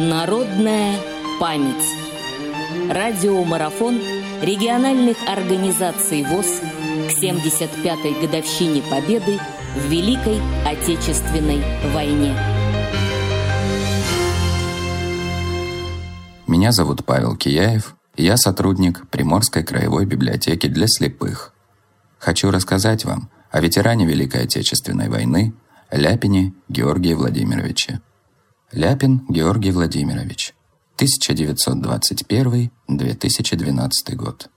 Народная память. Радиомарафон региональных организаций ВОЗ к 75-й годовщине Победы в Великой Отечественной войне. Меня зовут Павел Кияев, я сотрудник Приморской краевой библиотеки для слепых. Хочу рассказать вам о ветеране Великой Отечественной войны Ляпине Георгии Владимировиче. Ляпин Георгий Владимирович, 1921-2012 год.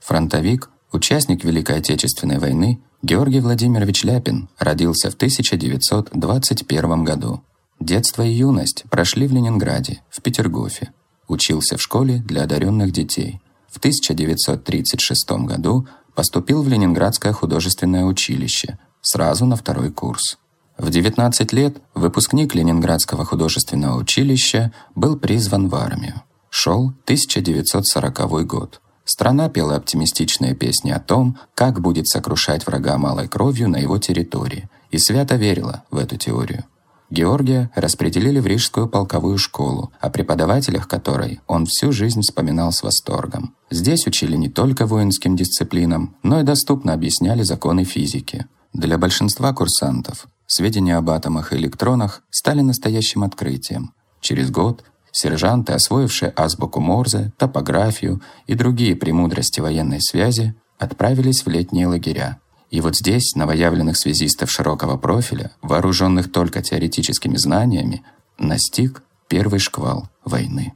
Фронтовик, участник Великой Отечественной войны Георгий Владимирович Ляпин родился в 1921 году. Детство и юность прошли в Ленинграде, в Петергофе. Учился в школе для одаренных детей. В 1936 году поступил в Ленинградское художественное училище, сразу на второй курс. В 19 лет выпускник Ленинградского художественного училища был призван в армию. Шел 1940 год. Страна пела оптимистичные песни о том, как будет сокрушать врага малой кровью на его территории, и свято верила в эту теорию. Георгия распределили в Рижскую полковую школу, о преподавателях которой он всю жизнь вспоминал с восторгом. Здесь учили не только воинским дисциплинам, но и доступно объясняли законы физики. Для большинства курсантов Сведения об атомах и электронах стали настоящим открытием. Через год сержанты, освоившие азбуку Морзе, топографию и другие премудрости военной связи, отправились в летние лагеря. И вот здесь новоявленных связистов широкого профиля, вооруженных только теоретическими знаниями, настиг первый шквал войны.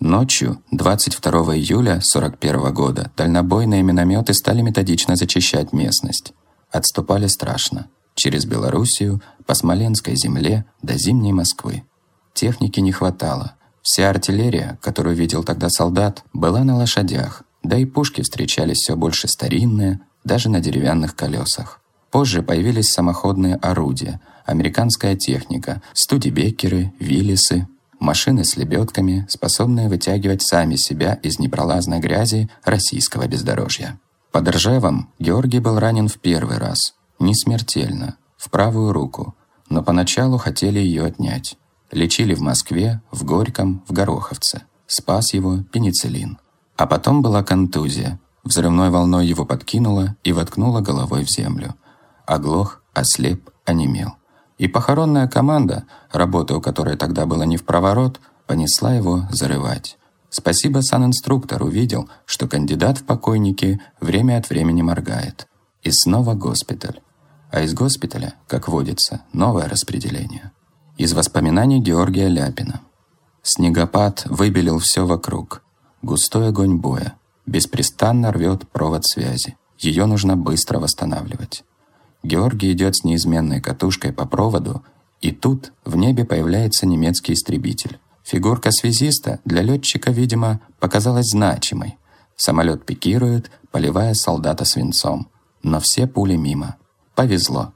Ночью, 22 июля 41 года, дальнобойные минометы стали методично зачищать местность. Отступали страшно через Белоруссию, по Смоленской земле до зимней Москвы. Техники не хватало. Вся артиллерия, которую видел тогда солдат, была на лошадях, да и пушки встречались все больше старинные, даже на деревянных колесах. Позже появились самоходные орудия, американская техника, студибекеры, виллисы, машины с лебедками, способные вытягивать сами себя из непролазной грязи российского бездорожья. Под Ржевом Георгий был ранен в первый раз, не смертельно, в правую руку, но поначалу хотели ее отнять. Лечили в Москве, в Горьком, в Гороховце. Спас его пенициллин. А потом была контузия. Взрывной волной его подкинуло и воткнуло головой в землю. Оглох, ослеп, онемел. И похоронная команда, работа у которой тогда была не в проворот, понесла его зарывать. Спасибо санинструктор увидел, что кандидат в покойники время от времени моргает. И снова госпиталь а из госпиталя, как водится, новое распределение. Из воспоминаний Георгия Ляпина. Снегопад выбелил все вокруг. Густой огонь боя. Беспрестанно рвет провод связи. Ее нужно быстро восстанавливать. Георгий идет с неизменной катушкой по проводу, и тут в небе появляется немецкий истребитель. Фигурка связиста для летчика, видимо, показалась значимой. Самолет пикирует, поливая солдата свинцом. Но все пули мимо. Повезло.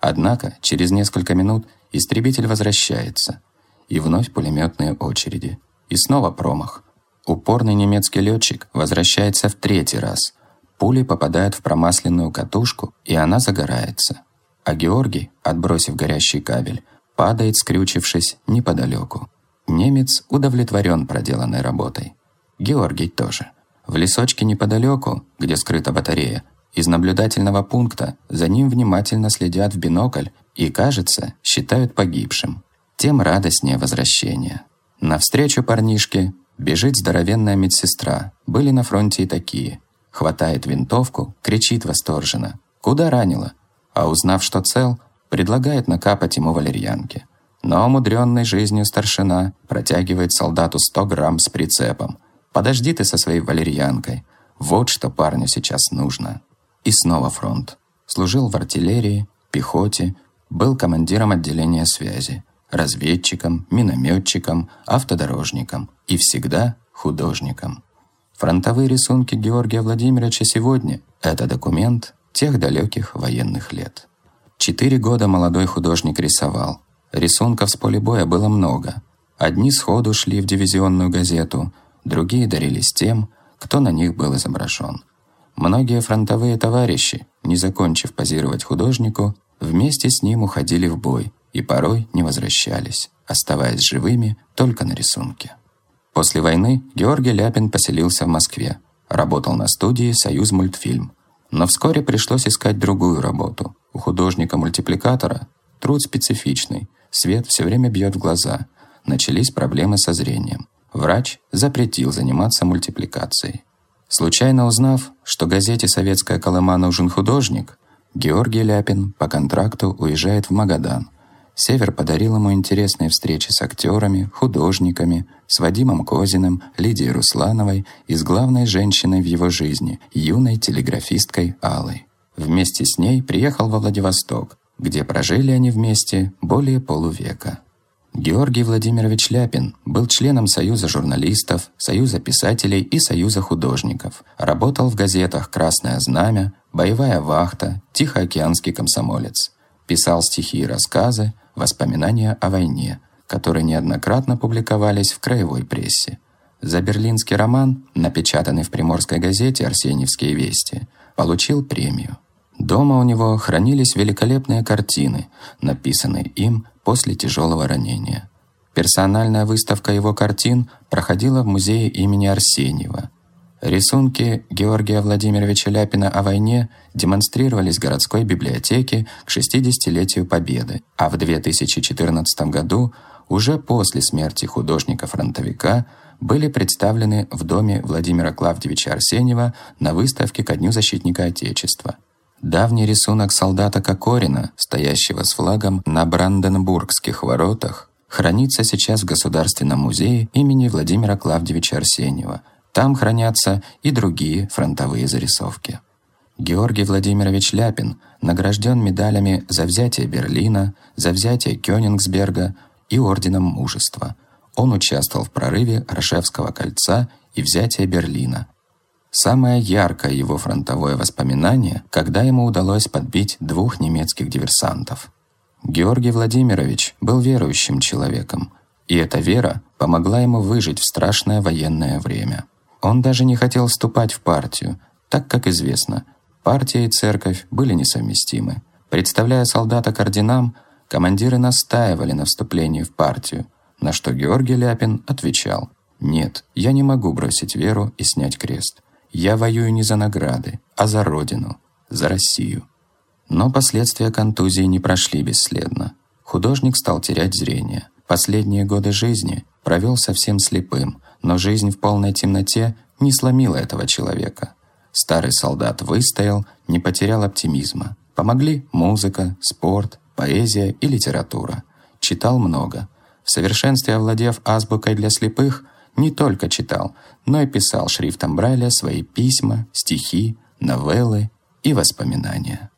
Однако через несколько минут истребитель возвращается. И вновь пулеметные очереди. И снова промах. Упорный немецкий летчик возвращается в третий раз. Пули попадают в промасленную катушку, и она загорается. А Георгий, отбросив горящий кабель, падает, скрючившись, неподалеку. Немец удовлетворен проделанной работой. Георгий тоже. В лесочке неподалеку, где скрыта батарея, из наблюдательного пункта за ним внимательно следят в бинокль и, кажется, считают погибшим. Тем радостнее возвращение. Навстречу парнишке бежит здоровенная медсестра. Были на фронте и такие. Хватает винтовку, кричит восторженно. «Куда ранила?» А узнав, что цел, предлагает накапать ему валерьянки. Но умудренный жизнью старшина протягивает солдату 100 грамм с прицепом. «Подожди ты со своей валерьянкой. Вот что парню сейчас нужно». И снова фронт. Служил в артиллерии, пехоте, был командиром отделения связи, разведчиком, минометчиком, автодорожником и всегда художником. Фронтовые рисунки Георгия Владимировича сегодня – это документ тех далеких военных лет. Четыре года молодой художник рисовал. Рисунков с поля боя было много. Одни сходу шли в дивизионную газету, другие дарились тем, кто на них был изображен. Многие фронтовые товарищи, не закончив позировать художнику, вместе с ним уходили в бой и порой не возвращались, оставаясь живыми только на рисунке. После войны Георгий Ляпин поселился в Москве, работал на студии «Союз мультфильм», но вскоре пришлось искать другую работу. У художника-мультипликатора труд специфичный, свет все время бьет в глаза, начались проблемы со зрением. Врач запретил заниматься мультипликацией. Случайно узнав, что газете «Советская Колыма» нужен художник, Георгий Ляпин по контракту уезжает в Магадан. Север подарил ему интересные встречи с актерами, художниками, с Вадимом Козиным, Лидией Руслановой и с главной женщиной в его жизни, юной телеграфисткой Аллой. Вместе с ней приехал во Владивосток, где прожили они вместе более полувека. Георгий Владимирович Ляпин был членом Союза журналистов, Союза писателей и Союза художников. Работал в газетах «Красное знамя», «Боевая вахта», «Тихоокеанский комсомолец». Писал стихи и рассказы, воспоминания о войне, которые неоднократно публиковались в краевой прессе. За берлинский роман, напечатанный в приморской газете «Арсеньевские вести», получил премию. Дома у него хранились великолепные картины, написанные им после тяжелого ранения. Персональная выставка его картин проходила в музее имени Арсеньева. Рисунки Георгия Владимировича Ляпина о войне демонстрировались в городской библиотеке к 60-летию Победы, а в 2014 году, уже после смерти художника-фронтовика, были представлены в доме Владимира Клавдевича Арсеньева на выставке ко Дню защитника Отечества. Давний рисунок солдата Кокорина, стоящего с флагом на Бранденбургских воротах, хранится сейчас в Государственном музее имени Владимира Клавдевича Арсеньева. Там хранятся и другие фронтовые зарисовки. Георгий Владимирович Ляпин награжден медалями за взятие Берлина, за взятие Кёнигсберга и Орденом Мужества. Он участвовал в прорыве Ржевского кольца и взятие Берлина, Самое яркое его фронтовое воспоминание, когда ему удалось подбить двух немецких диверсантов. Георгий Владимирович был верующим человеком, и эта вера помогла ему выжить в страшное военное время. Он даже не хотел вступать в партию, так как известно, партия и церковь были несовместимы. Представляя солдата к орденам, командиры настаивали на вступлении в партию, на что Георгий Ляпин отвечал «Нет, я не могу бросить веру и снять крест. Я воюю не за награды, а за Родину, за Россию. Но последствия контузии не прошли бесследно. Художник стал терять зрение. Последние годы жизни провел совсем слепым, но жизнь в полной темноте не сломила этого человека. Старый солдат выстоял, не потерял оптимизма. Помогли музыка, спорт, поэзия и литература. Читал много. В совершенстве овладев азбукой для слепых – не только читал, но и писал шрифтом Брайля свои письма, стихи, новеллы и воспоминания.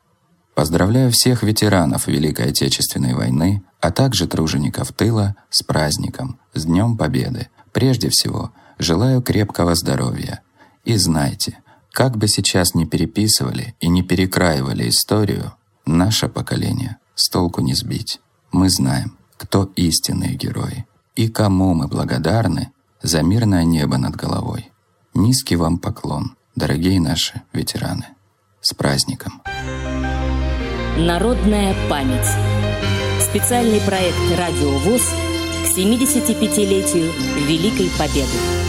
Поздравляю всех ветеранов Великой Отечественной войны, а также тружеников тыла с праздником, с Днем Победы. Прежде всего, желаю крепкого здоровья. И знайте, как бы сейчас не переписывали и не перекраивали историю, наше поколение с толку не сбить. Мы знаем, кто истинные герои и кому мы благодарны за мирное небо над головой. Низкий вам поклон, дорогие наши ветераны. С праздником! Народная память. Специальный проект «Радио ВОЗ» к 75-летию Великой Победы.